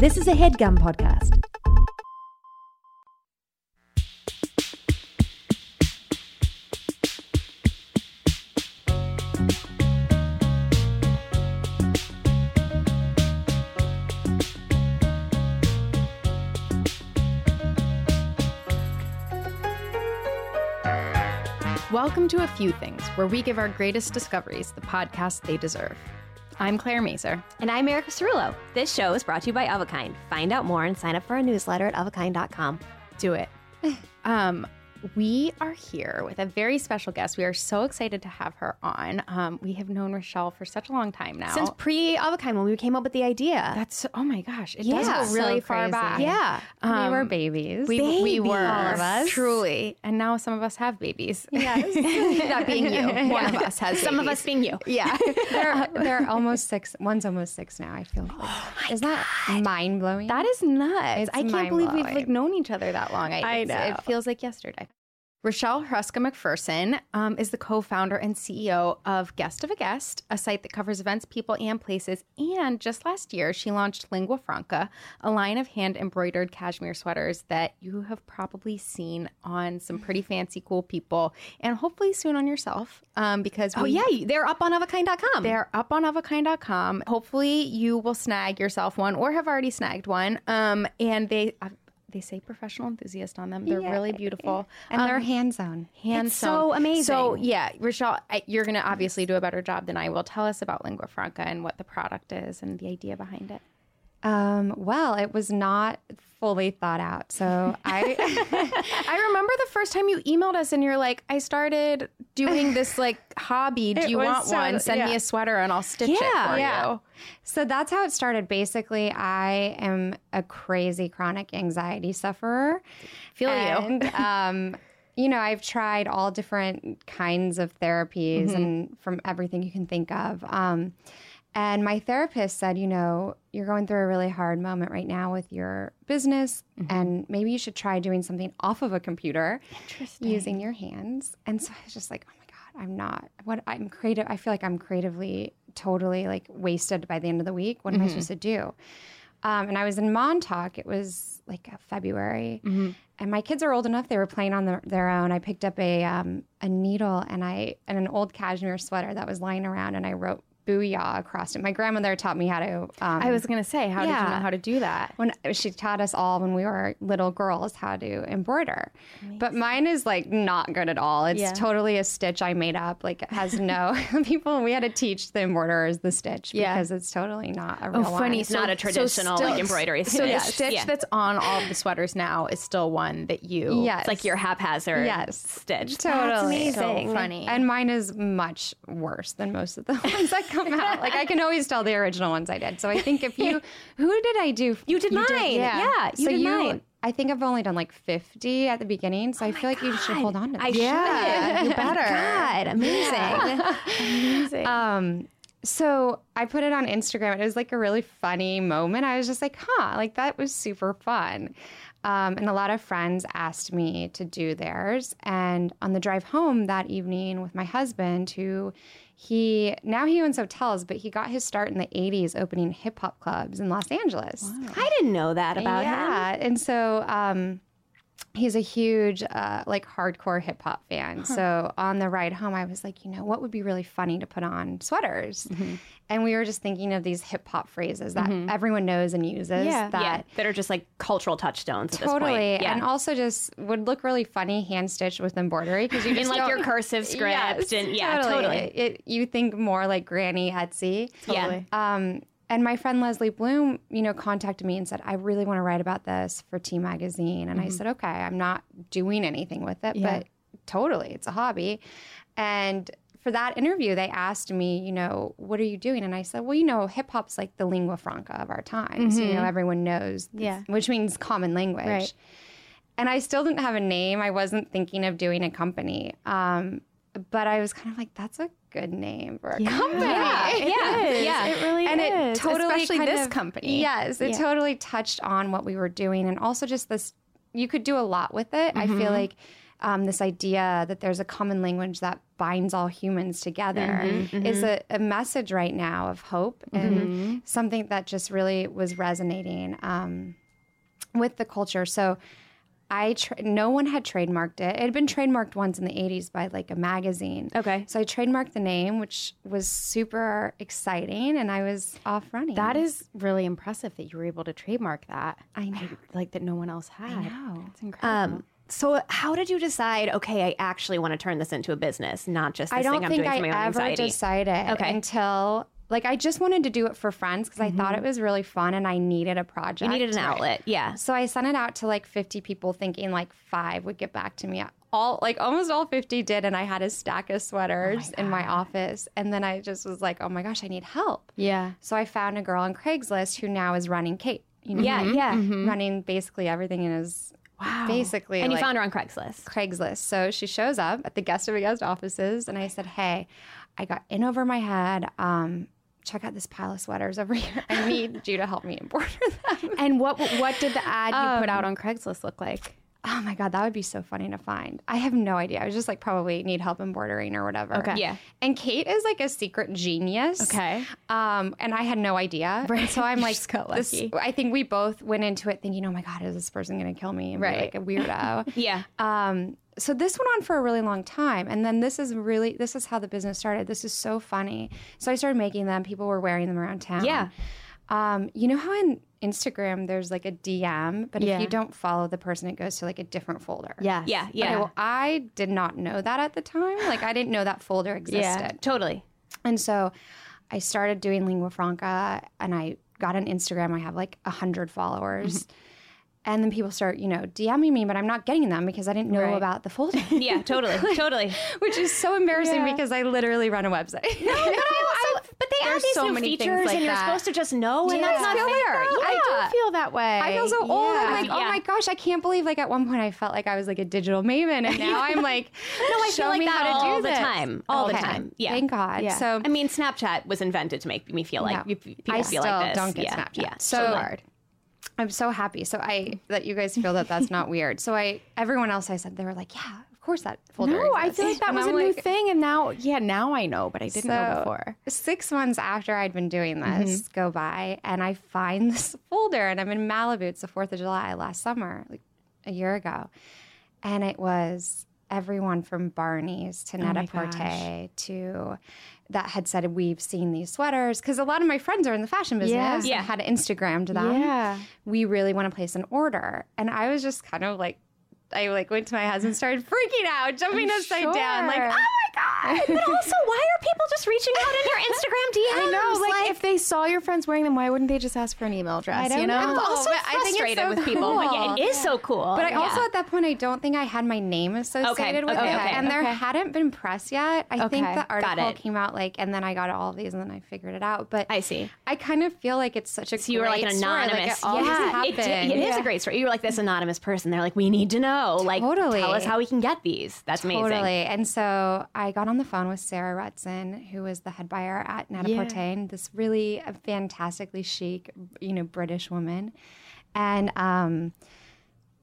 This is a headgum podcast. Welcome to A Few Things, where we give our greatest discoveries the podcast they deserve. I'm Claire Mazer. And I'm Erica Cerullo. This show is brought to you by Of a Kind. Find out more and sign up for our newsletter at ofakind.com. Do it. Um, we are here with a very special guest. We are so excited to have her on. Um, we have known Rachelle for such a long time now. Since pre Of a Kind, when we came up with the idea. That's oh my gosh, it Yeah. does go really So far back. Yeah. we were Um, babies. We, we were All of us. truly, and now some of us have babies. Yes. that being you, one of us has Some of us being you. Yeah. they're they're almost six. One's almost six now. I feel like. Oh Is that mind blowing? That is nuts. It's I can't believe we've like known each other that long. I, I know. It feels like yesterday. Rachelle Hruska MacPherson um, is the co-founder and CEO of Guest of a Guest, a site that covers events, people, and places. And just last year, she launched Lingua Franca, a line of hand-embroidered cashmere sweaters that you have probably seen on some pretty fancy, cool people, and hopefully soon on yourself. Um, because Oh, yeah. They're up on ofakind.com. they're up on ofakind.com. Hopefully, you will snag yourself one or have already snagged one. Um, and they uh, they say professional enthusiast on them. They're really beautiful and they're Um, hands on. hand It's so amazing. So yeah, Rachelle, I, you're going to obviously do a better job than I will. Tell us about Lingua Franca and what the product is and the idea behind it. Um, well, it was not fully thought out. So I I remember the first time you emailed us and you're like, I started doing this like hobby. Do It you want so- one? Send me a sweater and I'll stitch it for Yeah. you. So that's how it started. Basically, I am a crazy chronic anxiety sufferer. Feel you. um, you know, I've tried all different kinds of therapies and from everything you can think of. Um, and my therapist said, you know, you're going through a really hard moment right now with your business, and maybe you should try doing something off of a computer using your hands. And so I was just like, oh my God, I'm not what I'm creative. I feel like I'm creatively totally like wasted by the end of the week. What am I supposed to do? Um, and I was in Montauk. It was like February, and my kids are old enough; they were playing on their, their own. I picked up a um, a needle and I and an old cashmere sweater that was lying around, and I wrote "booyah" across it. My grandmother taught me how to. Um, I was going to say, how did you know how to do that? when she taught us all when we were little girls how to embroider. But mine is like not good at all. It's Yeah. totally a stitch I made up. Like it has no people. We had to teach the embroiderers the stitch Yeah. because it's totally not a real Oh, funny. line. It's not a traditional, like, embroidery. So Yes. the stitch Yeah. that's on all of the sweaters now is still one that you. Yes. It's like your haphazard Yes. stitch. Totally. So amazing. funny. And mine is much worse than most of the ones that come out. Like I can always tell the original ones I did. So I think if you, who did I do? You did mine. Yeah, you so did you, mine. I think I've only done like 50 at the beginning. So I feel like you should hold on to I. Yeah, should. you better. God, amazing. Amazing. Um, so I put it on Instagram. It was like a really funny moment. I was just like, huh, like that was super fun. Um, and a lot of friends asked me to do theirs. And on the drive home that evening with my husband, who he now he owns hotels, but he got his start in the 80s opening hip hop clubs in Los Angeles. I didn't know that about him. yeah. And so um, he's a huge uh, like hardcore hip hop fan. So on the ride home, I was like, you know, what would be really funny to put on sweaters? Mm-hmm. And we were just thinking of these hip hop phrases that everyone knows and uses. Yeah. that yeah, that are just like cultural touchstones at this totally, point. Yeah. and also just would look really funny hand stitched with embroidery because you in just like your cursive script Yes, and yeah, totally. It, you think more like Granny Etsy. Yeah. Um, and my friend Leslie Bloom, you know, contacted me and said, I really want to write about this for T Magazine. And I said, okay, I'm not doing anything with it, but totally, it's a hobby. And for that interview, they asked me, you know, what are you doing? And I said, well, you know, hip hop's like the lingua franca of our times. You know, everyone knows, Yeah. which means common language. Right. And I still didn't have a name. I wasn't thinking of doing a company. Um, but I was kind of like, that's a good name for a company. yeah, yeah. It really and is. it totally Especially kind this of- company. Yes, it Yeah. totally touched on what we were doing, and also just this. You could do a lot with it. I Mm-hmm. feel like um, this idea that there's a common language that binds all humans together Mm-hmm, is a, a message right now of hope and Mm-hmm. something that just really was resonating um, with the culture. So. I tra- no one had trademarked it. It had been trademarked once in the 80s by like a magazine. Okay. So I trademarked the name, which was super exciting, and I was off running. That is really impressive that you were able to trademark that. I know. Like that no one else had. I know. It's incredible. Um, so how did you decide? Okay, I actually want to turn this into a business, not just this I don't thing I'm think doing I for my own ever anxiety. decided Okay. until like I just wanted to do it for friends because I thought it was really fun and I needed a project. Mm-hmm. you needed an outlet, yeah. So I sent it out to like 50 people thinking like five would get back to me. All like almost all 50 did and I had a stack of sweaters in my office and then I just was like, "Oh my gosh, I need help." yeah. So I found a girl on Craigslist who now is running Kate. You know, Yeah, yeah. running basically everything in his wow. basically And you like- found her on Craigslist. Craigslist. So she shows up at the guest of a guest offices, and I said, "Hey, I got in over my head. Um, check out this pile of sweaters over here. I need you to help me embroider them." And what what did the ad you put out um, on Craigslist look like? Oh my god, that would be so funny to find. I have no idea. I was just like probably need help embroidering or whatever. Okay. Yeah. And Kate is like a secret genius. Okay. Um, and I had no idea. And so I'm like, just got this- lucky. I think we both went into it thinking, oh my god, is this person going to kill me and Right. be like a weirdo? Yeah. Um, so this went on for a really long time, and then this is really this is how the business started. This is so funny. So I started making them. People were wearing them around town. Yeah. Um, you know how in Instagram there's like a DM, but Yeah. if you don't follow the person, it goes to like a different folder. Yes. Yeah, yeah. Okay, well, I did not know that at the time. Like I didn't know that folder existed. Yeah, Totally. And so I started doing lingua franca and I got on Instagram. I have like a hundred followers. Mm-hmm. And then people start, you know, DMing me, but I'm not getting them because I didn't know Right. about the folder. Yeah, totally. totally. Which is so embarrassing because I literally run a website. No, but I also, but they add these so new many features, like and you're that. supposed to just know, and that's not fair. Yeah. I do feel that way. I feel so old. I'm like, oh my gosh, I can't believe like at one point I felt like I was like a digital maven, and now I'm like, No, I show feel like me that how to all do the time. All the time. Yeah. Thank God. Yeah. So I mean, Snapchat was invented to make me feel like No. people I feel still like this. don't get yeah. Snapchat. Yeah. So hard. I'm so happy. So I that you guys feel that that's not weird. So I everyone else I said they were like, yeah, course that folder. No, I feel like that was I'm a new thing, and now, yeah, now I know, but I didn't know before. Six months after I'd been doing this Mm-hmm. go by, and I find this folder, and I'm in Malibu. It's the Fourth of July last summer, like a year ago, and it was everyone from Barney's to Net a gosh. Porte to that had said we've seen these sweaters because a lot of my friends are in the fashion business. Yeah. Yeah. had Instagrammed them. Yeah. we really want to place an order, and I was just kind of like. I like went to my husband, started freaking out, jumping upside down, like, "Oh my! But also, why are people just reaching out in your Instagram DMs? I know, like, if they saw your friends wearing them, why wouldn't they just ask for an email address? I don't you know, I'm also but I think it's frustrated so with people. But yeah, it cool. is so cool. But I also at that point I don't think I had my name associated with okay, it, okay, and there hadn't been press yet. I think the article it. came out like, and then I got all of these, and then I figured it out. But I see. I kind of feel like it's such a So you were like an great story, like, anonymous. it all just yeah, it, happened. it is a great story. You were like this anonymous person. They're like, we need to know. Like, Totally. tell us how we can get these. That's amazing. Totally. And so I got on the phone with Sarah Rutson, who was the head buyer at Net-a-Porter, and this really uh, fantastically chic, you know, British woman. And um,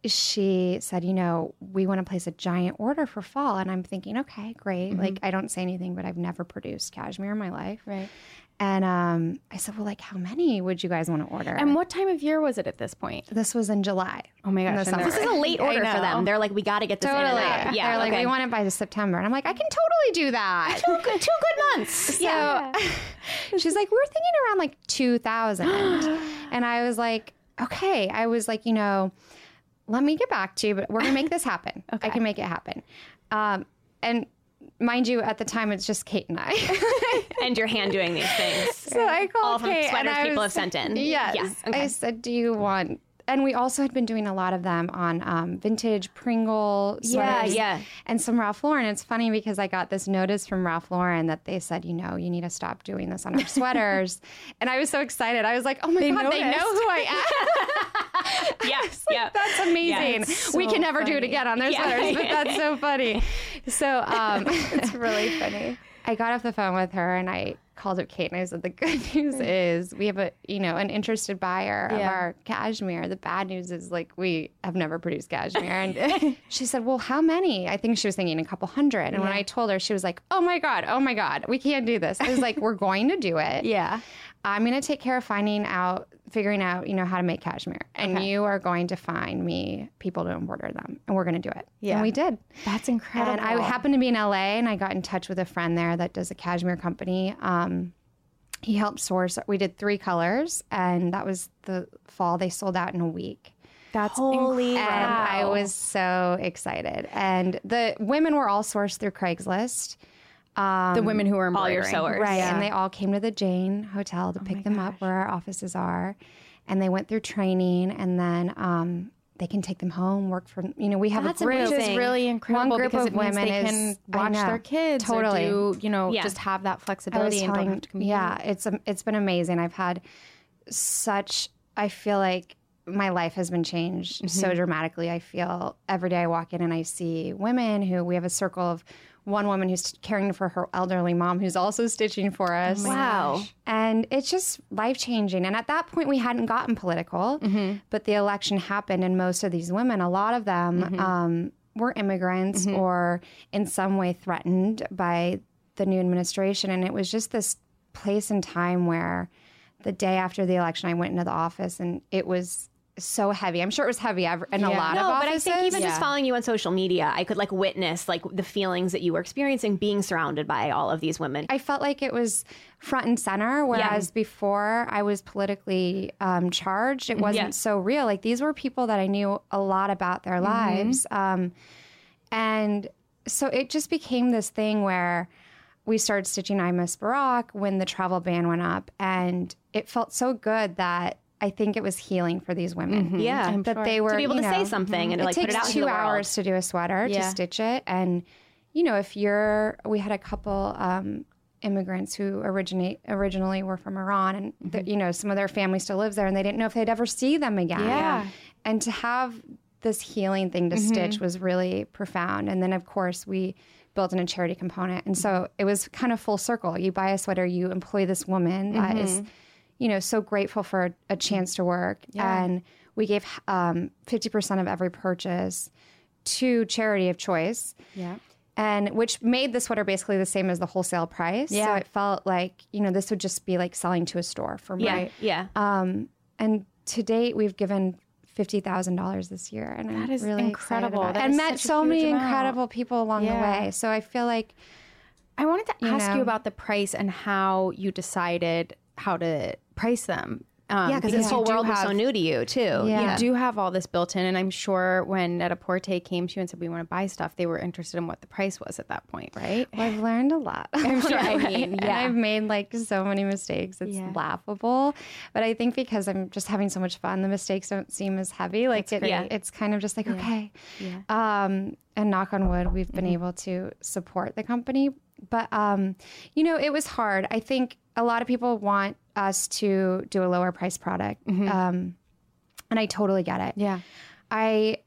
she said, you know, we want to place a giant order for fall. And I'm thinking, okay, great. Like, I don't say anything, but I've never produced cashmere in my life. Right. And um, I said, well, like, how many would you guys want to order? And what time of year was it at this point? this was in July. Oh my gosh, the. This is a late order for them. They're like, we got to get this in Totally. and out. Yeah, They're like, okay. we want it by September. And I'm like, I can totally do that. two good, two good months. So she's like, we're thinking around like 2000. and I was like, okay. I was like, you know, let me get back to you, but we're going to make this happen. I can make it happen. Um, and mind you, at the time, it's just Kate and I. and your hand doing these things. so I called All Kate and sweaters I people have sent in. Yes. Yeah, I said, do you want... And we also had been doing a lot of them on um, vintage Pringle Yeah, sweaters yeah. and some Ralph Lauren. It's funny because I got this notice from Ralph Lauren that they said, you know, you need to stop doing this on our sweaters. and I was so excited. I was like, oh my God, they know who I am. Yes, yeah. That's amazing. it's we can never do it again on their Yeah. sweaters, but that's so funny. So um, It's really funny. I got off the phone with her and I called up Kate and I said, the good news is we have a, you know, an interested buyer of Yeah. our cashmere. The bad news is like we have never produced cashmere. And she said, well, how many? I think she was thinking a couple hundred. And when I told her, she was like, oh my God, oh my God, we can't do this. I was like, we're going to do it. Yeah. I'm going to take care of finding out, figuring out, you know, how to make cashmere. And you are going to find me people to embroider them. And we're going to do it. Yeah. And we did. That's incredible. And I happened to be in LA and I got in touch with a friend there that does a cashmere company. Um, he helped source, we did three colors, and that was the fall. They sold out in a week. That's Holy And incredible. I was so excited. And the women were all sourced through Craigslist. the women who were All your embroidering. sewers. Right. Yeah. And they all came to the Jane Hotel to pick them up where our offices are. And they went through training and then um, they can take them home, work for, you know, we have That's a group. Which is really incredible One group because of it means women they is- can I watch know. their kids Totally. or do, you know, Yeah. just have that flexibility and don't telling, have to yeah, it's um, it's been amazing. I've had such. I feel like my life has been changed so Mm-hmm. dramatically. I feel every day I walk in and I see women who we have a circle of one woman who's caring for her elderly mom who's also stitching for us. Wow. And it's just life changing. And at that point, we hadn't gotten political, Mm-hmm. but the election happened, and most of these women, a lot of them, Mm-hmm. um, were immigrants or in some way threatened by the new administration. And it was just this place and time where the day after the election, I went into the office and it was so heavy. I'm sure it was heavy ev- in a lot No, of but I think even Yeah. just following you on social media, I could like witness like the feelings that you were experiencing being surrounded by all of these women. I felt like it was front and center, whereas before I was politically um, charged, it wasn't Yeah. so real. Like these were people that I knew a lot about their lives. Um, and so it just became this thing where we started stitching I Miss Barack when the travel ban went up. And it felt so good that I think it was healing for these women. yeah, That they were to be able you to say something and it like takes put it out two into the world. hours to do a sweater to stitch it and you know if you're we had a couple um, immigrants who originate originally were from iran and Mm-hmm. the- you know some of their family still lives there and they didn't know if they'd ever see them again Yeah. and to have this healing thing to Mm-hmm. stitch was really profound and then of course we built in a charity component and so it was kind of full circle you buy a sweater you employ this woman that is Mm-hmm. You know so grateful for a chance to work and we gave um, 50% of every purchase to charity of choice Yeah. and which made the sweater basically the same as the wholesale price so Yeah. it felt like you know this would just be like selling to a store for me yeah, yeah. um, and to date we've given fifty thousand dollars this year, and I'm That is really incredible. Excited about it. That and met so many amount. incredible people along Yeah. the way. So I feel like I wanted to ask know? you about the price and how you decided how to price them. Um, yeah, because this whole world have- so new to you too. Yeah. You do have all this built in, and I'm sure when Net-a-Porter came to you and said we want to buy stuff, they were interested in what the price was at that point, right? well, I've learned a lot. I'm sure. I mean, yeah. I've made like so many mistakes. It's Yeah. laughable. But I think because I'm just having so much fun, the mistakes don't seem as heavy. Like it, great. it's kind of just like, okay. Yeah. Um, and knock on wood, we've been able to support the company. But, um, you know, it was hard. I think a lot of people want us to do a lower price product. Um, and I totally get it. Yeah. I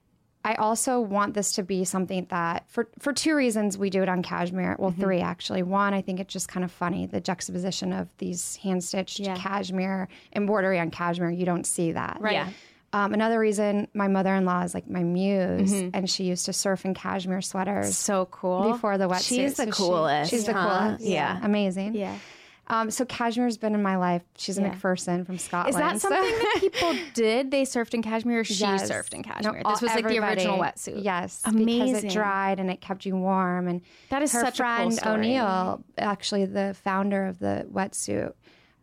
I also want this to be something that for for two reasons we do it on cashmere. Well, Mm-hmm. three actually. One, I think it's just kind of funny the juxtaposition of these hand stitched Yeah. cashmere embroidery on cashmere. You don't see that. Right. Yeah. Um, another reason, my mother in law is like my muse, and she used to surf in cashmere sweaters Mm-hmm. So cool. before the wetsuit. She's the So she- coolest, she's the coolest. Yeah. amazing. Yeah. Um, so Cashmere's been in my life. She's a Yeah. MacPherson from Scotland. Is that so- something that people did? They surfed in cashmere. Or she Yes. surfed in No, cashmere. all- this was like the original wetsuit. Yes, amazing. because it dried and it kept you warm. And That is her such a cool friend. O'Neill, actually the founder of the wetsuit,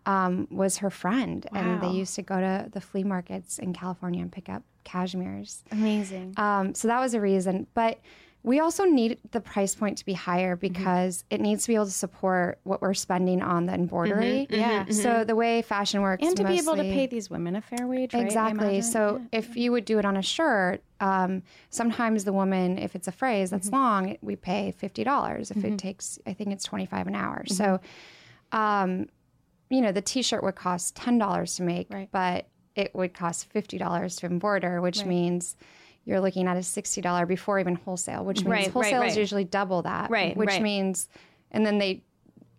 um, was her friend, and they used to go to the flea markets in California and pick up cashmeres. Amazing. Um, so that was a reason. But we also need the price point to be higher Mm-hmm. because it needs to be able to support what we're spending on the embroidery. Yeah. So the way fashion works, Mm-hmm. and to be able to pay these women a fair wage, Exactly. imagine? So Yeah. if you would do it on a shirt, um, sometimes the woman, if it's a phrase that's Mm-hmm. long, we pay fifty dollars. If it takes, I think it's twenty five an hour. So, Mm-hmm. um, you know, the T-shirt would cost ten dollars to make, Right. but it would cost fifty dollars to embroider, which means you're looking at a sixty dollar before even wholesale, which means Right, right, wholesale is usually double that, Right, Which right. means, and then they.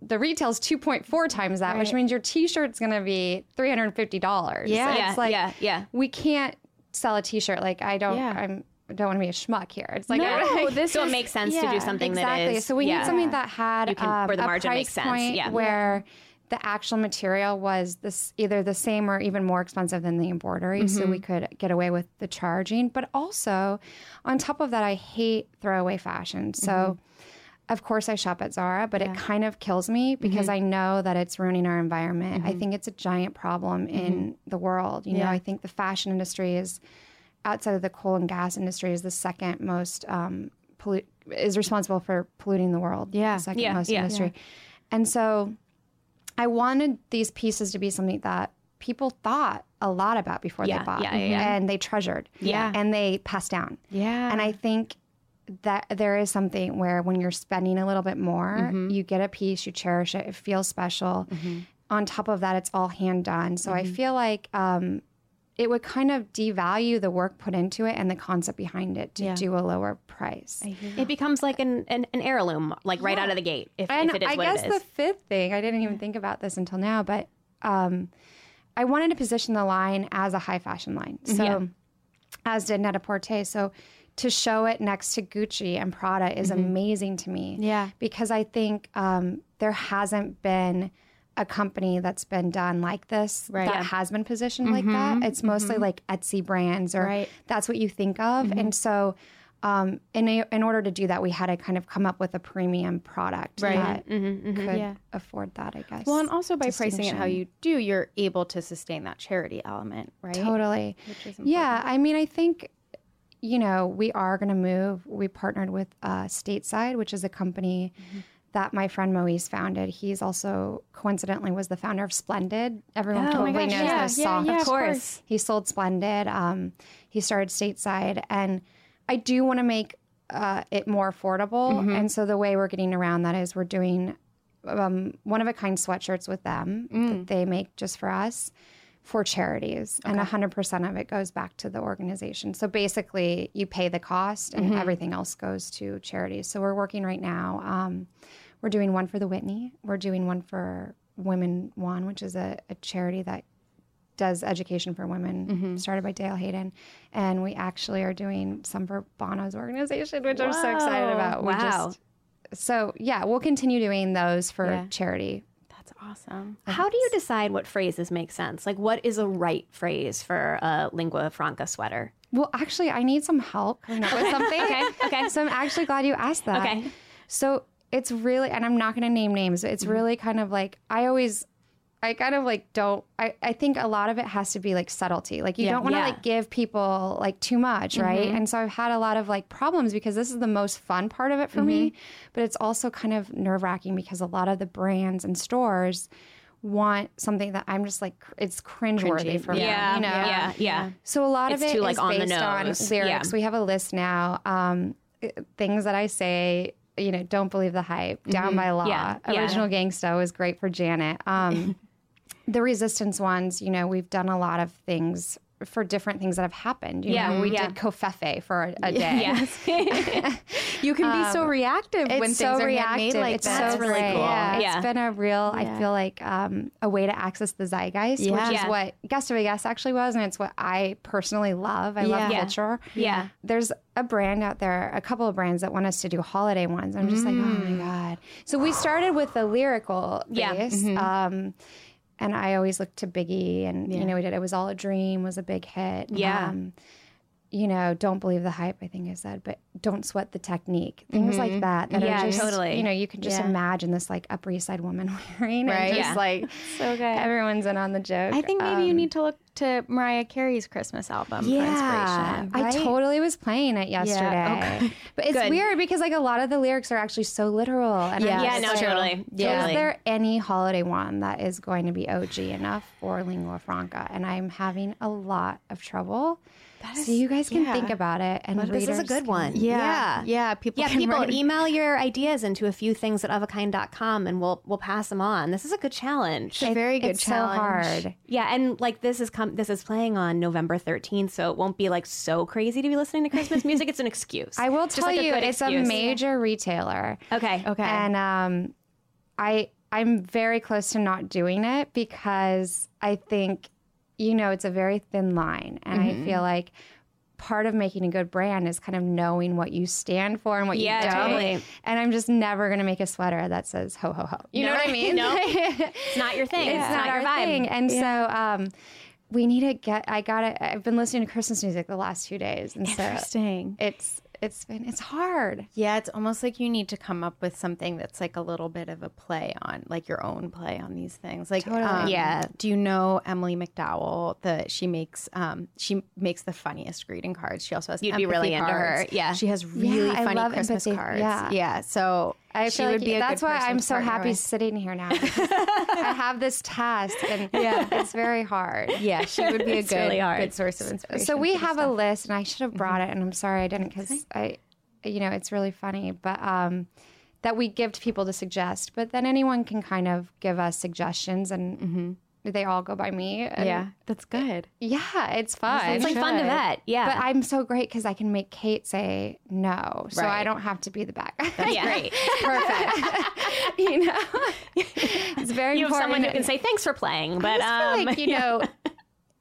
The retail is 2.4 times that, which means your t-shirt's going to be $350. Yeah. It's Yeah, like yeah, yeah. we can't sell a t-shirt like I don't Yeah. I'm I don't want to be a schmuck here. It's like no, this So it is- makes sense to do something exactly. that is. so we yeah. need something that had can- um, where the a margin price makes sense, point yeah. where the actual material was this either the same or even more expensive than the embroidery, so Mm-hmm. we could get away with the charging. But also, on top of that, I hate throwaway fashion. So. Mm-hmm. Of course, I shop at Zara, but it kind of kills me because Mm-hmm. I know that it's ruining our environment. I think it's a giant problem in Mm-hmm. the world. You know, I think the fashion industry is outside of the coal and gas industry is the second most um, pollu- is responsible for polluting the world. Yeah. the second Yeah, most yeah. industry. And so, I wanted these pieces to be something that people thought a lot about before Yeah, they bought, yeah, yeah, yeah. and they treasured, Yeah. and they passed down. Yeah. And I think that there is something where when you're spending a little bit more, Mm-hmm. you get a piece, you cherish it, it feels special. On top of that, it's all hand done. So I Mm-hmm. feel like um, it would kind of devalue the work put into it and the concept behind it to Yeah. do a lower price. It becomes like an, an, an heirloom, like right out of the gate, if, And if it is I what guess it the fifth thing, I didn't even think about this until now, but um, I wanted to position the line as a high fashion line. So, Yeah. as did Net-a-Porter. So, to show it next to Gucci and Prada is amazing to me. Yeah. Because I think um, there hasn't been a company that's been done like this Right. that Yeah. has been positioned like that. It's mostly like Etsy brands or Right. that's what you think of. And so, um, in, a, in order to do that, we had to kind of come up with a premium product Right. that could Yeah. afford that, I guess. Well, and also by pricing it how you do, you're able to sustain that charity element, right? Totally. yeah. I mean, I think, you know, we are going to move. We partnered with uh, Stateside, which is a company Mm-hmm. That my friend Moise founded. He's also coincidentally was the founder of Splendid. Everyone Oh probably knows yeah, those yeah, yeah, of course. He sold Splendid. Um, he started Stateside, and I do want to make uh, it more affordable. Mm-hmm. And so the way we're getting around that is we're doing um, one of a kind sweatshirts with them Mm. that they make just for us for charities, and 100% of it goes back to the organization. So basically, you pay the cost, and Mm-hmm. everything else goes to charities. So we're working right now. Um, we're doing one for the Whitney. We're doing one for Women One, which is a, a charity that does education for women, Mm-hmm. started by Dayle Haddon. And we actually are doing some for Bono's organization, which I'm so excited about. We Wow. just- so, yeah, we'll continue doing those for Yeah. charity. That's awesome. How do you decide what phrases make sense? Like, what is a right phrase for a lingua franca sweater? Well, actually, I need some help coming up with something. Okay, okay. So I'm actually glad you asked that. Okay. So it's really, and I'm not going to name names, but it's Mm-hmm. really kind of like, I always, I kind of like don't, I, I think a lot of it has to be like subtlety. Like you Yeah. don't want to Yeah. like give people like too much, right? And so I've had a lot of like problems because this is the most fun part of it for me, but it's also kind of nerve wracking because a lot of the brands and stores want something that I'm just like, it's cringeworthy for me. Yeah, You know? yeah, yeah. So a lot It's of it too, is like, on based on lyrics. Yeah. We have a list now. Um, things that I say, you know, don't believe the hype. Down by law. Mm-hmm. Yeah, yeah. Original Gangsta was great for Janet. Um, the resistance ones, you know, we've done a lot of things for different things that have happened. You Yeah, know, we yeah. did covfefe for a, a day. Yes. You can be so reactive when so things are reactive. handmade like it's that. so really great. cool. Yeah, Yeah. it's been a real. I feel like um, a way to access the zeitgeist, Yeah. which is Yeah. what guest of a guest actually was, and it's what I personally love. I love Yeah. culture. Yeah. There's a brand out there, a couple of brands that want us to do holiday ones. I'm just like, oh Mm. my god. So we started with the lyrical Yeah. Mm-hmm. Um, and I always look to Biggie, and you know, we did "It Was All a Dream" was a big hit. Yeah. Um, you know, don't believe the hype. I think I said, but don't sweat the technique. Things like that. that Yeah, are just, totally. You know, you can just Yeah. imagine this like Upper East Side woman wearing, Right. And just Yeah. like So good. everyone's in on the joke. I think maybe you Um, need to look to Mariah Carey's Christmas album for Yeah. inspiration. I totally was playing it yesterday. okay. But it's Good. weird because like a lot of the lyrics are actually so literal. And Yeah. Yeah, no, like, totally. Yeah. Totally. Is there any holiday one that is going to be OG enough for lingua franca? And I'm having a lot of trouble. So you guys can yeah. think about it. And This is a readers good can- one. Yeah. Yeah. Yeah. People Yeah, can people write- email your ideas into a few things at ofakind.com and we'll we'll pass them on. This is a good challenge. It's a very good it's challenge. so hard. Yeah, and like this is com- this is playing on November 13th, so it won't be like so crazy to be listening to Christmas music. It's an excuse. I will Just, tell like, you, good it's a major retailer. Okay. Okay. And um, I I'm very close to not doing it because I think, you know, it's a very thin line, and I feel like part of making a good brand is kind of knowing what you stand for and what Yeah, you don't. totally. And I'm just never going to make a sweater that says ho ho ho. You know what I mean? no. It's not your thing. it's It's, not, not, our your vibe. thing. And so um, we need to get. I got it. I've been listening to Christmas music the last two days, and so Interesting. it's it's been it's hard. Yeah, it's almost like you need to come up with something that's like a little bit of a play on, like your own play on these things. Like, um, Yeah. Do you know Emily McDowell? The she makes um she makes the funniest greeting cards. She also has You'd be empathy really into her. cards. Yeah. she has really I funny Christmas empathy. cards. Yeah. yeah. So I she feel would like be a that's why I'm so happy with. sitting here now. I have this task, and yeah, it's very hard. Yeah, she would be a good, really good source of inspiration. So we have a list, and I should have brought it, and I'm sorry I didn't because I, you know, it's really funny, but um, that we give to people to suggest, but then anyone can kind of give us suggestions, and they all go by me. and Yeah, that's good. yeah, it's fun. It's like fun to should. vet. Yeah. But I'm so great because I can make Kate say no, so I don't have to be the bad guy. yeah. great. Perfect. you know, it's very You have important. someone who can say thanks for playing, but I just feel um, like you know,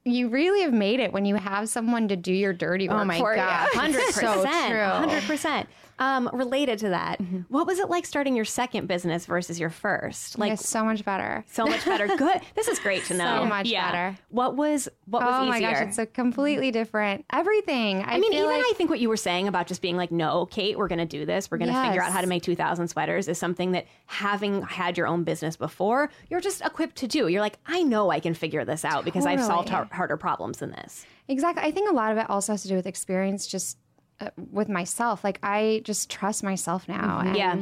you really have made it when you have someone to do your dirty work Oh my for God. Hundred percent, hundred percent. Um, related to that, what was it like starting your second business versus your first? Like it's so much better. so much better. Good. This is great to know. So much Yeah. better. What was what was easier? oh my gosh, it's a completely different everything. I, I mean, feel even like, I think what you were saying about just being like, no, Kate, we're going to do this. We're going to figure out how to make 2,000 sweaters is something that having had your own business before, you're just equipped to do. You're like, I know I can figure this out because I've solved har- harder problems than this. exactly. I think a lot of it also has to do with experience, just uh, with myself. Like I just trust myself now. And, Yeah.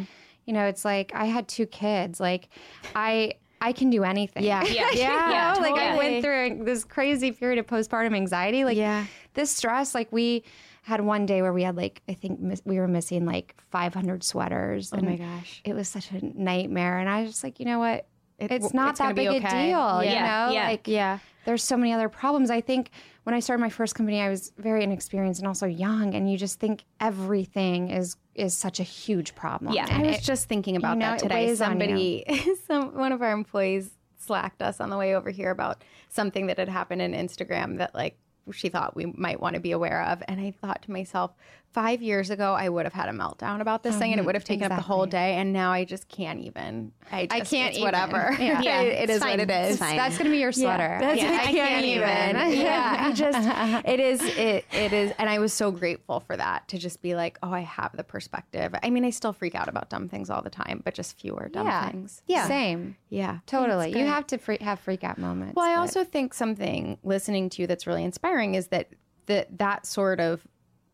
You know, it's like I had two kids. Like I. I can do anything. Yeah. Yeah. Yeah. Yeah, like I went through this crazy period of postpartum anxiety. Like Yeah. this stress. Like we had one day where we had like I think miss, we were missing like 500 sweaters. Oh my gosh. It was such a nightmare, and I was just like, you know what? it's not it's that big okay. a deal. Yeah. You know, Yeah. like Yeah. There's so many other problems. I think when I started my first company, I was very inexperienced and also young, and you just think everything is is such a huge problem. Yeah. And I was it- just thinking about know, that today. on Somebody, some one of our employees slacked us on the way over here about something that had happened in Instagram that like she thought we might want to be aware of, and I thought to myself, five years ago I would have had a meltdown about this thing, and it mm-hmm. would have taken up the whole day, and now I just can't even. I, just, I can't it's even. whatever. Yeah. Yeah, it, it it's fine. what it It's fine. that's gonna be your sweater. That's Yeah, I, I can't, can't even. even. yeah, I just it is it it is, and I was so grateful for that to just be like, oh, I have the perspective. I mean, I still freak out about dumb things all the time, but just fewer dumb yeah. things. Yeah. Same. Yeah, Totally. You have to free, have freak out moments. Well, I but- also think something listening to you that's really inspiring is that that that sort of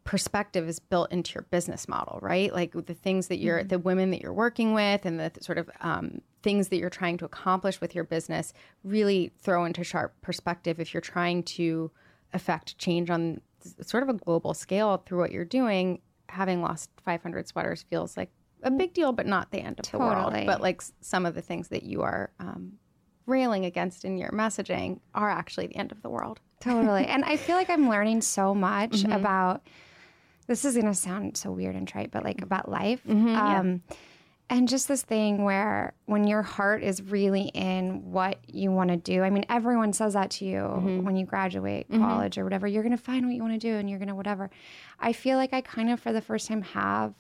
perspective is built into your business model, right? Like the things that you're, the women that you're working with, and the sort of um, things that you're trying to accomplish with your business really throw into sharp perspective if you're trying to affect change on sort of a global scale through what you're doing. Having lost 500 sweaters feels like a big deal, but not the end of the world. But like s- some of the things that you are um, railing against in your messaging are actually the end of the world. Totally. And I feel like I'm learning so much Mm-hmm. about this is gonna sound so weird and trite, but like about life. Mm-hmm, um, And just this thing where when your heart is really in what you want to do, I mean, everyone says that to you Mm-hmm. when you graduate college or whatever. You're going to find what you want to do and you're going to whatever. I feel like I kind of, for the first time, have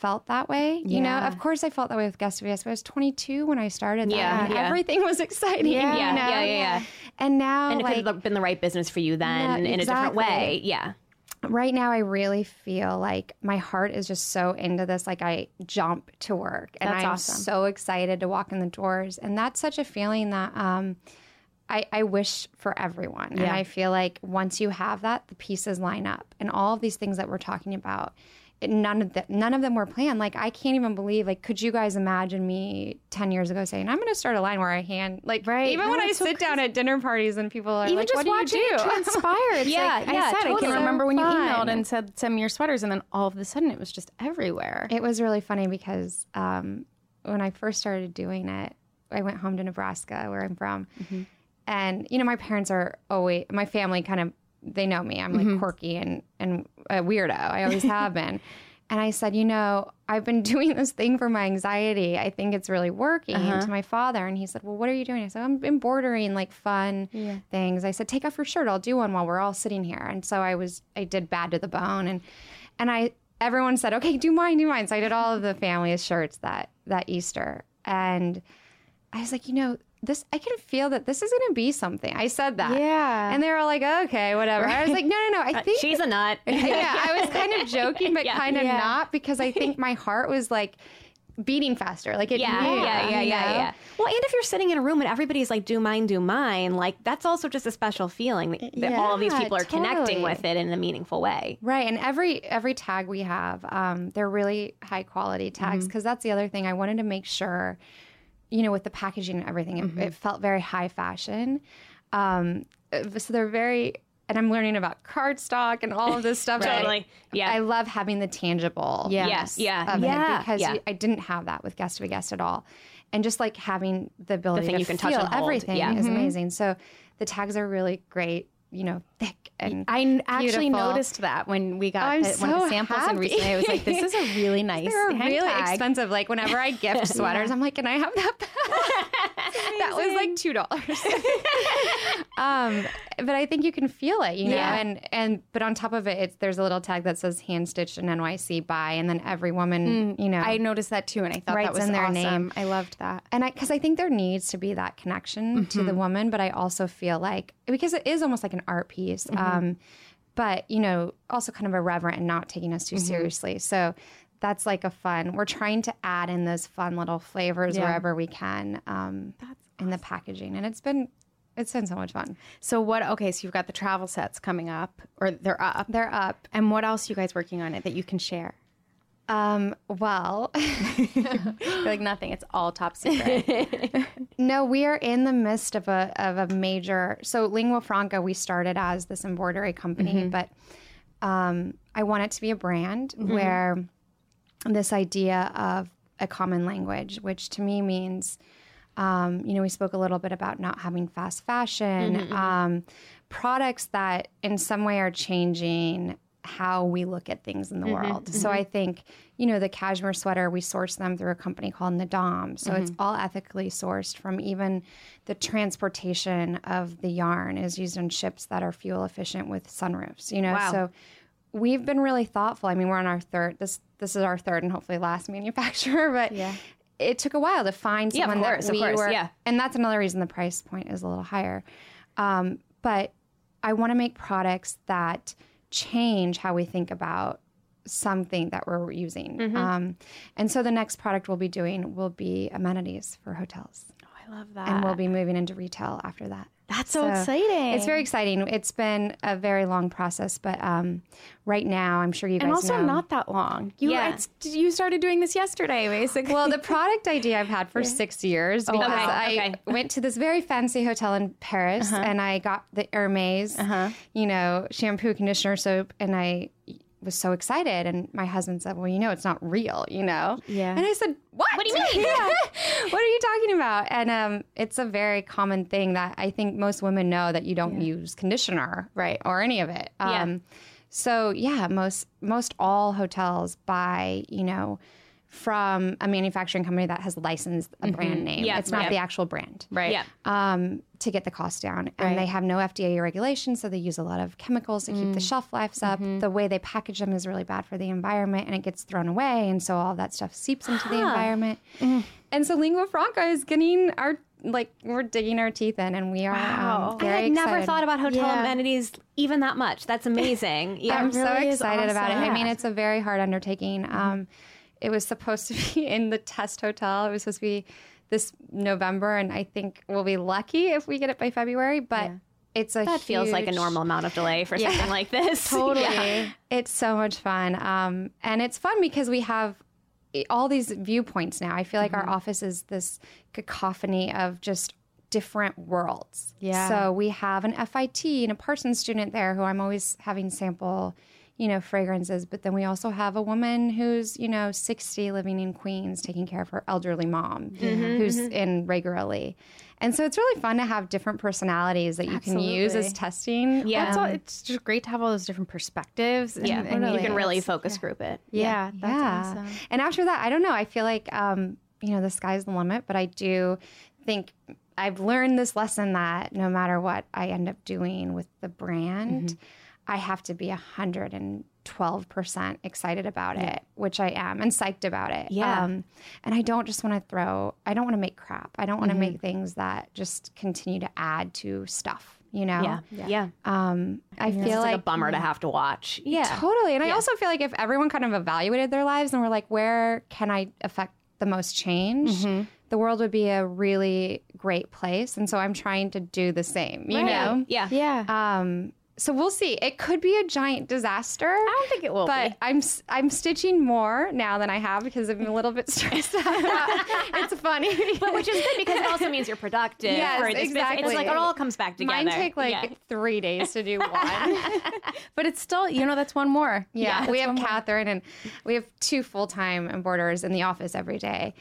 felt that way. You know, of course, I felt that way with Guest of Yes, but I was 22 when I started that. Yeah, and yeah. everything was exciting. Yeah, you yeah, know? yeah, yeah. And now, And it like, could have been the right business for you then Yeah, in a different way. Yeah. right now I really feel like my heart is just so into this like I jump to work and That's I'm awesome. so excited to walk in the doors and that's such a feeling that um I, I wish for everyone. And Yeah. I feel like once you have that, the pieces line up. And all of these things that we're talking about, none of them, none of them were planned. Like I can't even believe. Like, could you guys imagine me ten years ago saying, "I'm going to start a line where I hand like Right. even No, when I so sit down at dinner parties and people are Even like, just "What do you do?" it transpire. It's Yeah, like I yeah, said, I totally. can remember when you emailed and said send me your sweaters, and then all of a sudden it was just everywhere. It was really funny because um, when I first started doing it, I went home to Nebraska, where I'm from, and you know my parents are always my family kind of they know me. I'm like mm-hmm. quirky and and a weirdo. I always have been. And I said, you know, I've been doing this thing for my anxiety. I think it's really working uh-huh. to my father. And he said, well, what are you doing? I said, I'm embroidering like fun things. I said, take off your shirt. I'll do one while we're all sitting here. And so I was, I did bad to the bone. And, and I, everyone said, okay, do mine, do mine. So I did all of the family's shirts that, that Easter. And I was like, you know, this, I can feel that this is going to be something. I said that. Yeah. And they were like, okay, whatever. I was like, no, no, no. I think She's a nut. yeah, I was kind of joking, but Yeah. kind of Yeah. not because I think my heart was like beating faster. Like it Yeah, knew, yeah, yeah, you yeah, yeah. Well, and if you're sitting in a room and everybody's like, do mine, do mine, like that's also just a special feeling that, that all of these people are connecting with it in a meaningful way. Right, and every every tag we have, um, they're really high quality tags because that's the other thing. I wanted to make sure, you know, with the packaging and everything, it, it felt very high fashion. Um, uh, so they're very, and I'm learning about cardstock and all of this stuff. I- Totally. Yeah. I love having the tangible. Yes, yeah. of Yeah, it because yeah. you- I didn't have that with guest of a guest at all, and just like having the ability thing to you can touch feel hold, everything yeah. is Mhm. amazing. So the tags are really great. You know, thick and I actually beautiful. noticed that when we got I'm the, one of the samples and happy. recently, I was like, "This is a really nice They're really tag. expensive. Like whenever I gift sweaters, I'm like, can I have that that was like two dollars. um, but I think you can feel it, you know. Yeah. And and but on top of it, it's there's a little tag that says hand stitched in NYC by, and then every woman, you know, I noticed that too, and I thought that was in their awesome. name. I loved that. and I because I think there needs to be that connection to the woman, but I also feel like because it is almost like an art piece. Um, but you know, also kind of irreverent and not taking us too seriously. So that's like a fun. We're trying to add in those fun little flavors Yeah. wherever we can um, in the packaging, and it's been it's been so much fun. So what? Okay, so you've got the travel sets coming up, or they're up. They're up. And what else you guys working on it that you can share? Um, well, You're like nothing. It's all top secret. No, we are in the midst of a of a major. So Lingua Franca, we started as this embroidery company, but um, I want it to be a brand where this idea of a common language, which to me means, um, you know, we spoke a little bit about not having fast fashion, um, products that in some way are changing how we look at things in the world. So I think, you know, the cashmere sweater, we source them through a company called Naadam. So it's all ethically sourced from even the transportation of the yarn is used on ships that are fuel efficient with sunroofs, you know. Wow. So we've been really thoughtful. I mean, we're on our third this this is our third and hopefully last manufacturer, but Yeah. it took a while to find Yeah, someone course, that we were yeah. and that's another reason the price point is a little higher. Um, but I want to make products that change how we think about something that we're using. Mm-hmm. Um, and so the next product we'll be doing will be amenities for hotels. I love that. And we'll be moving into retail after that. That's so, exciting. It's very exciting. It's been a very long process, but um, right now, I'm sure you guys and also know. not that long. You Yeah. you started doing this yesterday, basically. Well, the product idea I've had for six years because wow. I Okay. went to this very fancy hotel in Paris and I got the Hermes, you know, shampoo, conditioner, soap, and I was so excited. And my husband said, Well, you know, it's not real, you know? Yeah. And I said, What? What do you mean? Yeah. what are you talking about? And um, it's a very common thing that I think most women know that you don't use conditioner, Right. or any of it. Yeah. Um, so yeah, most most all hotels buy, you know, from a manufacturing company that has licensed a brand name. Yeah, it's not yeah. the actual brand Right. Yeah. um, to get the cost down. And they have no FDA regulations, so they use a lot of chemicals to keep the shelf lives up. The way they package them is really bad for the environment and it gets thrown away. And so all that stuff seeps into the environment. And so lingua franca is getting our, like, we're digging our teeth in and we are um, I very had never excited. thought about hotel Yeah. amenities even that much. That's amazing. Yeah. I'm so really is excited about it. I mean, it's a very hard undertaking. Um, it was supposed to be in the test hotel. It was supposed to be this November, and I think we'll be lucky if we get it by February. But it's a that feels like a normal amount of delay for something like this. Totally, Yeah. it's so much fun, um, and it's fun because we have all these viewpoints now. I feel like our office is this cacophony of just different worlds. Yeah. So we have an FIT and a Parsons student there who I'm always having sample, you know, fragrances. But then we also have a woman who's, you know, 60 living in Queens taking care of her elderly mom who's in regularly. And so it's really fun to have different personalities that you can use as testing. Yeah. It's, all, it's just great to have all those different perspectives. And, Yeah. and you can really it's- focus group it. Yeah, that's yeah. awesome. And after that, I don't know. I feel like um, you know the sky's the limit, but I do think I've learned this lesson that no matter what I end up doing with the brand, Mm-hmm. I have to be a hundred and twelve percent excited about it, which I am, and psyched about it. Yeah. Um, and I don't just want to throw. I don't want to make crap. I don't want to Mm-hmm. make things that just continue to add to stuff. You know. Yeah. Yeah. Um, I It's feel like, like a bummer to have to watch. Yeah. Totally. And I also feel like if everyone kind of evaluated their lives and were like, where can I affect the most change? Mm-hmm. The world would be a really great place. And so I'm trying to do the same, you know? Yeah. Yeah. Um, so we'll see. It could be a giant disaster. I don't think it will but be. I'm I'm stitching more now than I have because I'm a little bit stressed out. it's funny, But which is good because it also means you're productive. Yes, exactly. It's like it all comes back together. Mine take like Yeah. three days to do one. but it's still, you know, that's one more. Yeah, we have Catherine and we have two full time embroiderers in the office every day,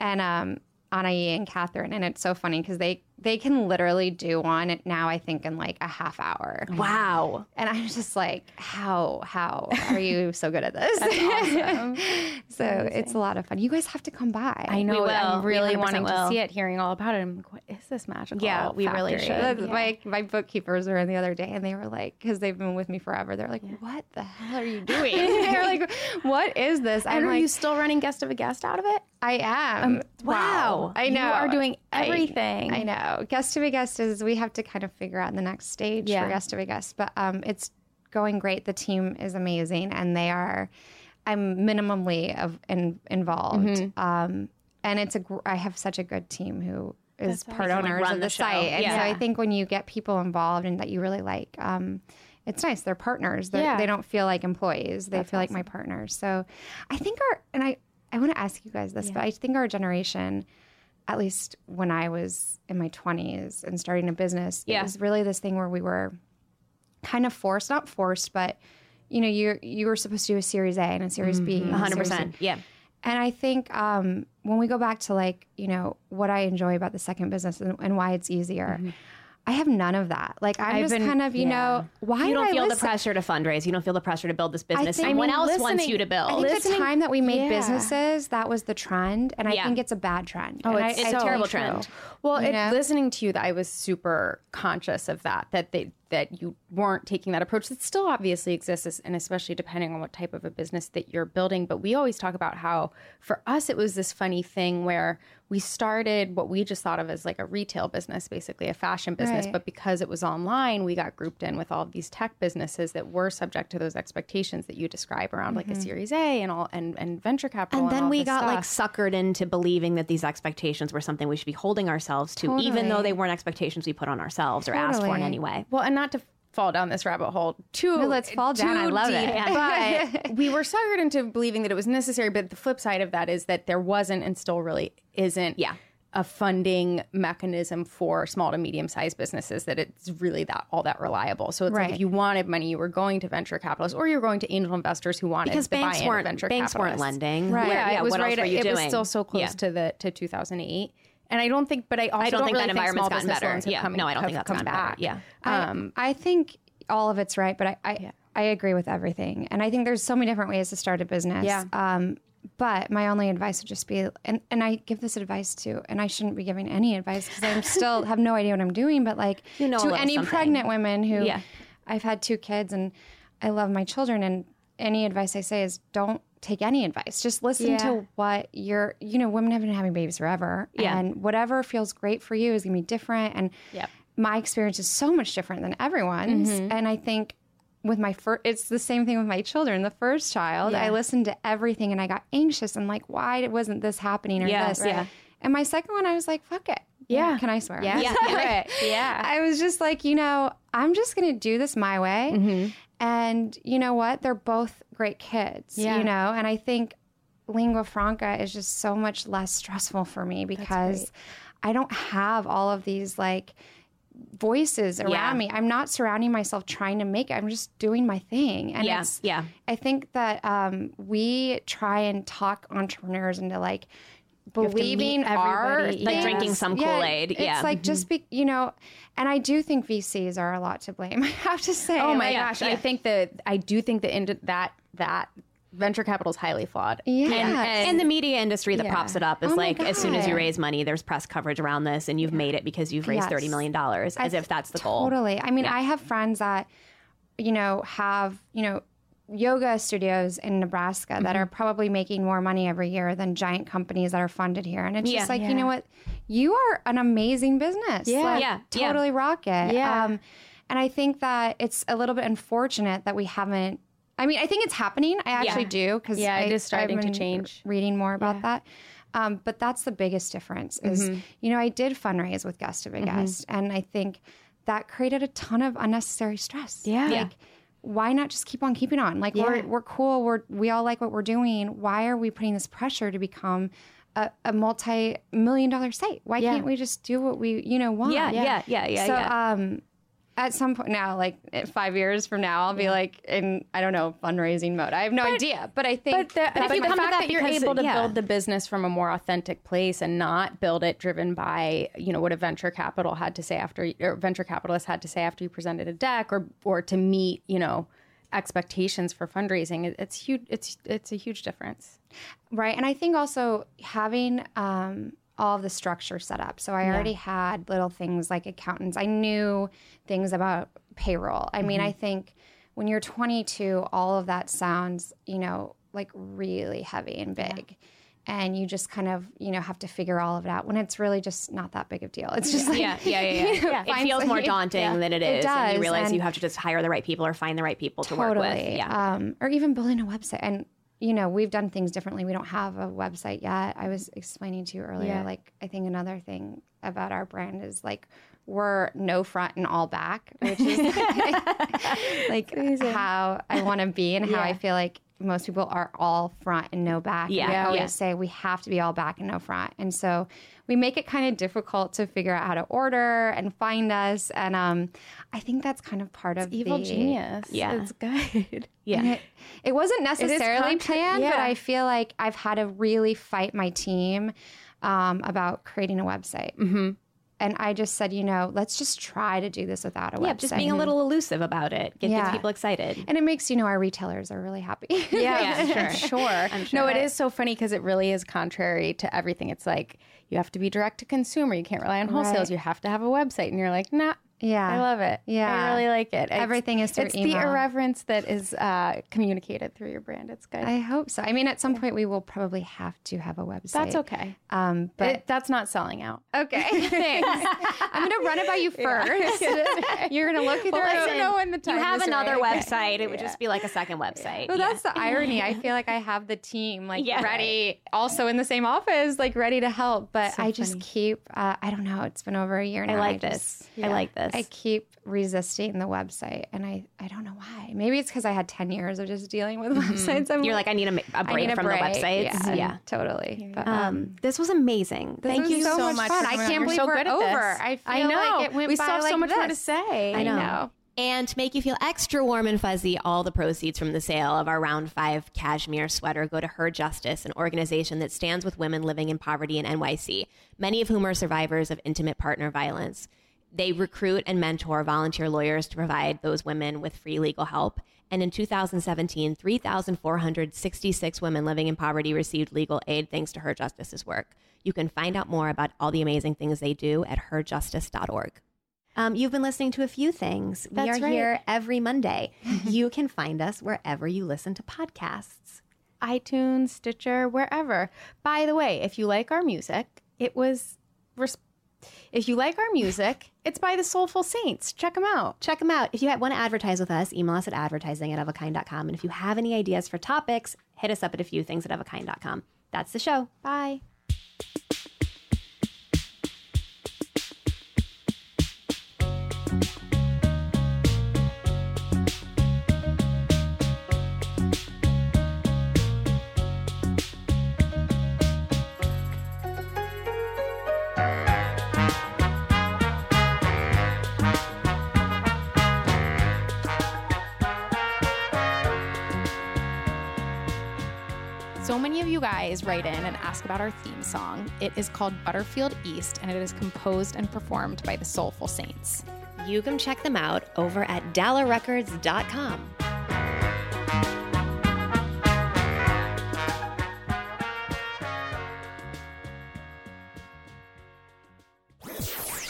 and um, Anaï and Catherine, and it's so funny because they they can literally do one now. I think in like a half hour. Wow. And I'm just like, how how are you so good at this? so it's a lot of fun. You guys have to come by. I know. will. I'm really 100% wanting to see it, hearing all about it. I'm like, what is this magical? Yeah, we really factory? should. My my bookkeepers were in the other day, and they were like, because they've been with me forever. They're like, "What the hell are you doing?" They're like, "What is this?" And I'm are like, you still running guest of a guest out of it? I am. Um, wow. I know. You are doing I- everything. I, know. Guest to be guest is we have to kind of figure out the next stage Yeah. for guest to be guest, but um, it's going great. The team is amazing, and they are. I'm minimally of in, involved, Mm-hmm. um, and it's a. gr- I have such a good team who is part Like, owners run of the the, site, and so I think when you get people involved and that you really like. Um, it's nice. They're partners. They're, Yeah. They don't feel like employees. They feel like my partners. So I think our, and I, I want to ask you guys this, but I think our generation, at least when I was in my 20s and starting a business, Yeah. it was really this thing where we were kind of forced, not forced, but you know, you you were supposed to do a Series A and a Series B, and a 100%. Series C. Yeah. And I think um, when we go back to like, you know, what I enjoy about the second business and, and why it's easier, I have none of that. Like, I'm I've just been- kind of, you yeah. know, why You do don't I feel the pressure to fundraise. You don't feel the pressure to build this business. think- Someone I mean, else wants you to build. I think the time that we made yeah. businesses, that was the trend, and I Yeah. think it's a bad trend. Oh, And it's I, a I terrible think trend. Well, it, listening to you, that I was super conscious of that. That they that you weren't taking that approach. That still obviously exists, and especially depending on what type of a business that you're building. But we always talk about how for us it was this funny thing where we started what we just thought of as like a retail business, basically a fashion business. Right. But because it was online, we got grouped in with all of these tech businesses that were subject to those expectations that you describe around like a mm-hmm. Series A and all and, and venture capital. and then all we got like stuff. suckered into believing that these expectations were something we should be holding ourselves to, even though they weren't expectations we put on ourselves or asked for in any way. Well, and not to fall down this rabbit hole too. No, let's fall down. I love deep, it. But we were suckered into believing that it was necessary. But the flip side of that is that there wasn't, and still really isn't. Yeah. a funding mechanism for small to medium sized businesses that it's really that all that reliable. So it's like if you wanted money, you were going to venture capitalists or you were going to angel investors who wanted because to buy banks weren't venture banks weren't lending. Right. Where- Yeah, yeah, it was what right. else were you it doing? was still so close Yeah. to the to 2008. And I don't think, but I also I don't think really that environment's small gotten business better. Yeah. come- No, I don't have think that's come gotten better. back. Yeah. Um, I think all of it's right, but I I, I agree with everything, and I think there's so many different ways to start a business. Yeah. Um, but my only advice would just be, and, and I give this advice to, and I shouldn't be giving any advice because I'm still have no idea what I'm doing. But like You know to any something. pregnant women who, Yeah. I've had two kids and I love my children, and any advice I say is don't take any advice. Just listen Yeah. to what you're. You know, women have been having babies forever, Yeah. and whatever feels great for you is gonna be different. And Yep. my experience is so much different than everyone's. Mm-hmm. And I think with my first, it's the same thing with my children. The first child, I listened to everything and I got anxious and like, why wasn't this happening or Yeah, this? yeah. And my second one, I was like, fuck it. Yeah. Can I swear? Yeah. Yeah. Yeah. I was just like, you know, I'm just going to do this my way. Mm-hmm. And you know what? They're both great kids, Yeah. you know? And I think lingua franca is just so much less stressful for me because I don't have all of these like voices around Yeah. me. I'm not surrounding myself trying to make it. I'm just doing my thing. And Yeah, yeah. I think that um, we try and talk entrepreneurs into like believing our everybody. Like things. drinking some Kool-Aid, It's yeah. It's like just mm-hmm. be, you know, and I do think VCs are a lot to blame. I have to say. Oh, oh my like, gosh, I think that I do think that into that that venture capital is highly flawed. Yeah. And, and the media industry that Yeah. props it up oh is Oh like, as soon as you raise money, there's press coverage around this, and you've made it because you've raised Yes. thirty million dollars, as I- if that's the goal. Totally. I mean, I have friends that, you know, have, you know, yoga studios in Nebraska that Mm-hmm. are probably making more money every year than giant companies that are funded here. And it's Yeah. just like, you know what? You are an amazing business. Yeah. Like, Yeah. Yeah. Totally rock it. Yeah. Um, and I think that it's a little bit unfortunate that we haven't. I mean, I think it's happening. I actually do because Yeah, it is starting to been change. Reading more about that, um, but that's the biggest difference. Is Mm-hmm. you know I did fundraise with Guest of a Guest, and I think that created a ton of unnecessary stress. Yeah. Yeah. Like, why not just keep on keeping on? Like we're we're cool. We're we all like what we're doing. Why are we putting this pressure to become a, a multi million dollar site? Why Yeah. can't we just do what we you know want? Yeah, yeah, yeah, yeah, so yeah. um, at some point now, like five years from now, I'll be like in I don't know fundraising mode. I have no idea, but I think But the, But if but you the come to fact that that, you're able to yeah. build the business from a more authentic place and not build it driven by you know what a venture capital had to say after or venture capitalist had to say after you presented a deck or or to meet you know expectations for fundraising it, it's huge it's it's a huge difference Right. And I think also having um, all of the structure set up. So I already had little things like accountants. I knew things about payroll. I mean, I think when you're 22, all of that sounds, you know, like really heavy and big. And you just kind of, you know, have to figure all of it out when it's really just not that big of a deal. It's just like, yeah, yeah, yeah, yeah. you know, It feels more daunting Yeah. than it It is, and you realize and- you have to just hire the right people or find the right people to work with. Yeah, Um, or even building a website. And, you know, we've done things differently. We don't have a website yet. I was explaining to you earlier, Yeah. like, I think another thing about our brand is like, we're no front and all back, which is like how I want to be and how I feel like most people are all front and no back. And Yeah, I always yeah. say we have to be all back and no front. And so we make it kind of difficult to figure out how to order and find us. And um, I think that's kind of part of the. evil the, genius Yeah. it's good yeah. it, it wasn't necessarily contra- planned, but. I feel like I've had to really fight my team um, about creating a website. Mm-hmm. And I just said, you know, let's just try to do this without a Yeah, website. Yeah, just being a little elusive about it. Get Yeah. gets people excited. and it makes you know our retailers are really happy. Yeah, sure. sure. No, it is so funny because it really is contrary to everything. It's like you have to be direct to consumer. You can't rely on wholesales. Right. You have to have a website, and you're like, nah. Yeah. I love it. Yeah. I really like it. It's- Everything is through It's the irreverence that is uh, communicated through your brand. It's good. I hope so. I mean, at some point we will probably have to have a website. That's okay. Um, but But that's not selling out. okay, thanks. I'm gonna run it by you first. You're gonna look at Well, it. let me know when the You have is another right. website. It would just be like a second website. Well, Yeah. that's the irony. I feel like I have the team like Yeah. ready, also in the same office, like ready to help. But So I just keep. Uh, I don't know. It's been over a year now. I like just- this. I like this. I keep resisting the website, and I, I don't know why. Maybe it's because I had 10 years of just dealing with websites. I'm You're like, I need a, ma- a I break need a from break. the websites. Yeah, yeah. totally. But, Um, um, this was amazing. this Thank was you so, so much much fun. for I can't believe so we're at over. this. I feel I know. like it went we by still have so like much more to this. say. I know. And to make you feel extra warm and fuzzy, all the proceeds from the sale of our Round 5 cashmere sweater go to Her Justice, an organization that stands with women living in poverty in NYC, many of whom are survivors of intimate partner violence. They recruit and mentor volunteer lawyers to provide those women with free legal help. And in 2017, 3,466 women living in poverty received legal aid thanks to Her Justice's work. You can find out more about all the amazing things they do at herjustice.org. Um, you've been listening to a few things. That's we are right. here every Monday. you can find us wherever you listen to podcasts. iTunes, Stitcher, wherever. By the way, if you like our music, it was. res- If you like our music, it's by the Soulful Saints. Check them out. Check them out. If you want to advertise with us, email us at advertising at ofakind.com. And if you have any ideas for topics, hit us up at a few things at ofakind.com. That's the show. Bye. Guys write in and ask about our theme song. It is called Butterfield East, and it is composed and performed by the Soulful Saints. You can check them out over at dallarecords.com.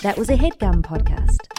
That was a headgum podcast.